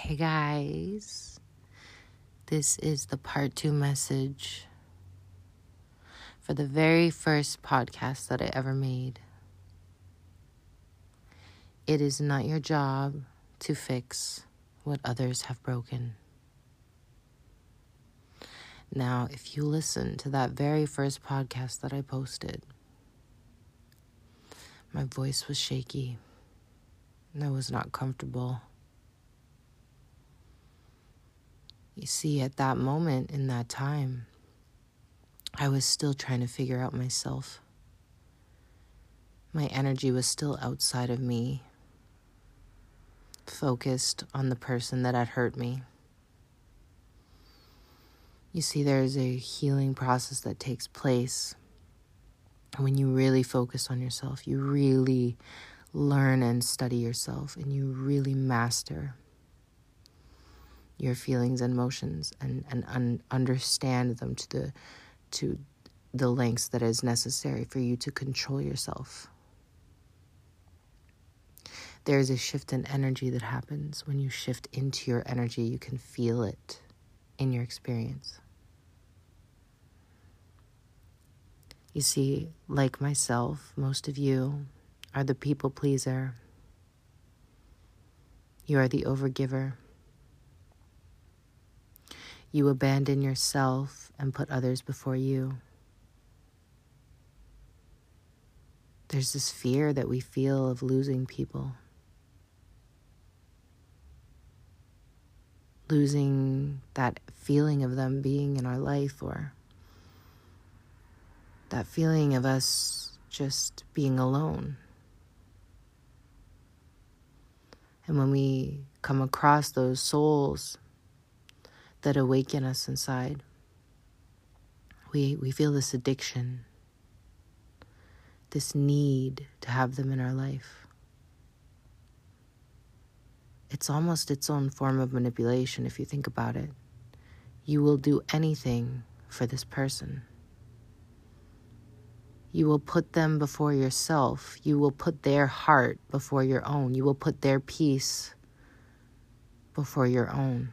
Hey guys, this is the part two message for the very first podcast that I ever made. It is not your job to fix what others have broken. Now, if you listen to that very first podcast that I posted, my voice was shaky. I was not comfortable. You see, at that moment in that time, I was still trying to figure out myself. My energy was still outside of me, focused on the person that had hurt me. You see, there is a healing process that takes place when you really focus on yourself. You really learn and study yourself, and you really master your feelings and emotions and, and un- understand them to the to the lengths that is necessary for you to control yourself. There is a shift in energy that happens when you shift into your energy. You can feel it in your experience. You see, like myself, most of you are the people pleaser. You are the overgiver. You abandon yourself and put others before you. There's this fear that we feel of losing people, losing that feeling of them being in our life, or that feeling of us just being alone. And when we come across those souls that awaken us inside, we, we feel this addiction, this need to have them in our life. It's almost its own form of manipulation if you think about it. You will do anything for this person. You will put them before yourself. You will put their heart before your own. You will put their peace before your own.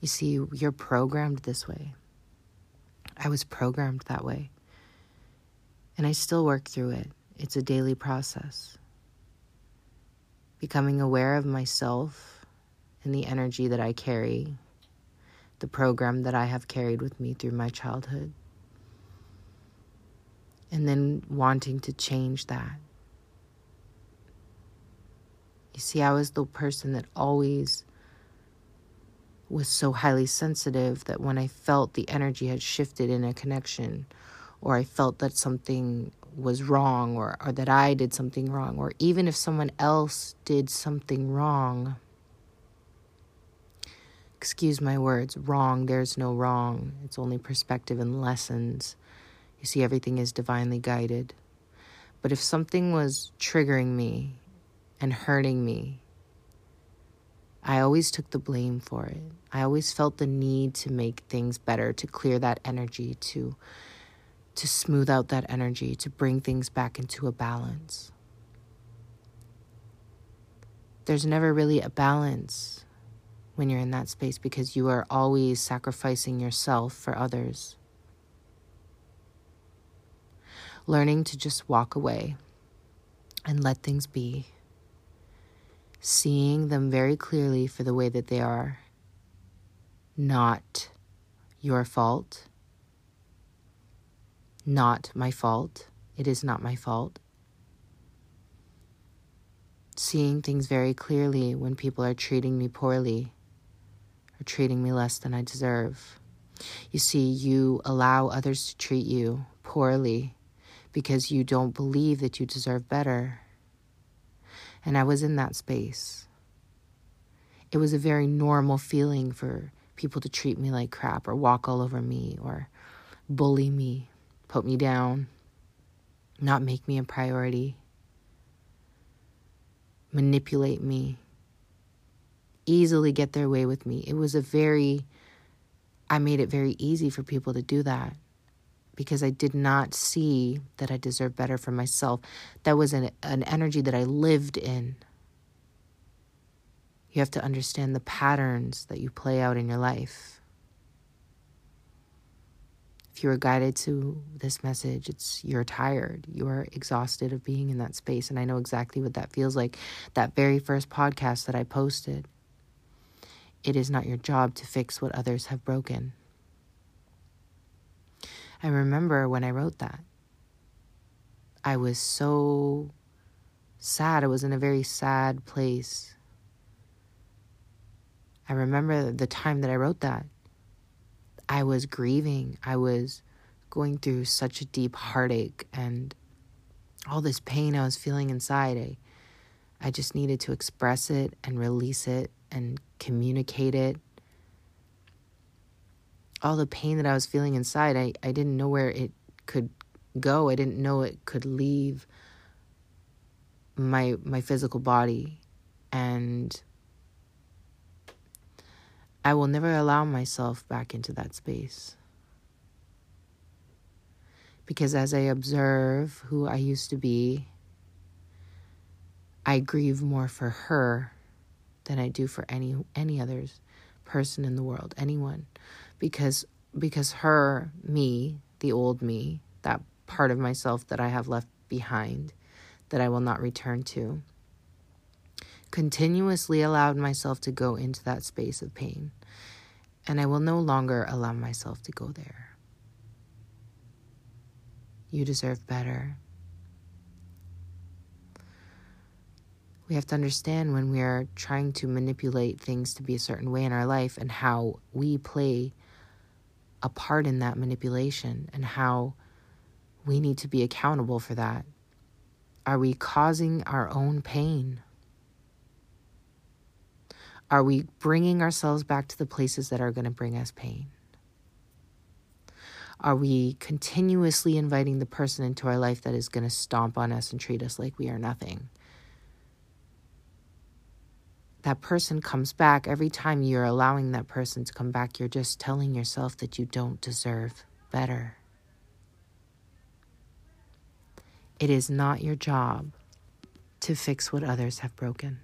You see, you're programmed this way. I was programmed that way. And I still work through it. It's a daily process. Becoming aware of myself and the energy that I carry the program that I have carried with me through my childhood. And then wanting to change that. You see, I was the person that always was so highly sensitive that when I felt the energy had shifted in a connection, or I felt that something was wrong, or, or that I did something wrong, or even if someone else did something wrong, excuse my words, wrong, there's no wrong. It's only perspective and lessons. You see, everything is divinely guided. But if something was triggering me and hurting me, I always took the blame for it. I always felt the need to make things better, to clear that energy, to to smooth out that energy, to bring things back into a balance. There's never really a balance when you're in that space because you are always sacrificing yourself for others. Learning to just walk away and let things be. Seeing them very clearly for the way that they are. Not your fault. Not my fault. It is not my fault seeing things very clearly when people are treating me poorly or treating me less than I deserve. You see, you allow others to treat you poorly because you don't believe that you deserve better. And I was in that space. It was a very normal feeling for people to treat me like crap or walk all over me or bully me, put me down, not make me a priority, manipulate me easily get their way with me. It was a very, I made it very easy for people to do that. Because I did not see that I deserved better for myself. That was an, an energy that I lived in. You have to understand the patterns that you play out in your life. If you are guided to this message, it's you're tired, you're exhausted of being in that space. And I know exactly what that feels like. That very first podcast that I posted, it is not your job to fix what others have broken. I remember when I wrote that, I was so sad. I was in a very sad place. I remember the time that I wrote that. I was grieving. I was going through such a deep heartache and all this pain I was feeling inside. I, I just needed to express it and release it and communicate it all the pain that I was feeling inside, I, I didn't know where it could go. I didn't know it could leave my my physical body and I will never allow myself back into that space. Because as I observe who I used to be, I grieve more for her than I do for any any others person in the world, anyone because because her me, the old me, that part of myself that I have left behind that I will not return to, continuously allowed myself to go into that space of pain. And I will no longer allow myself to go there. You deserve better. We have to understand when we are trying to manipulate things to be a certain way in our life and how we play a part in that manipulation and how we need to be accountable for that. Are we causing our own pain? Are we bringing ourselves back to the places that are going to bring us pain? Are we continuously inviting the person into our life that is going to stomp on us and treat us like we are nothing? That person comes back, every time you're allowing that person to come back, you're just telling yourself that you don't deserve better. It is not your job to fix what others have broken.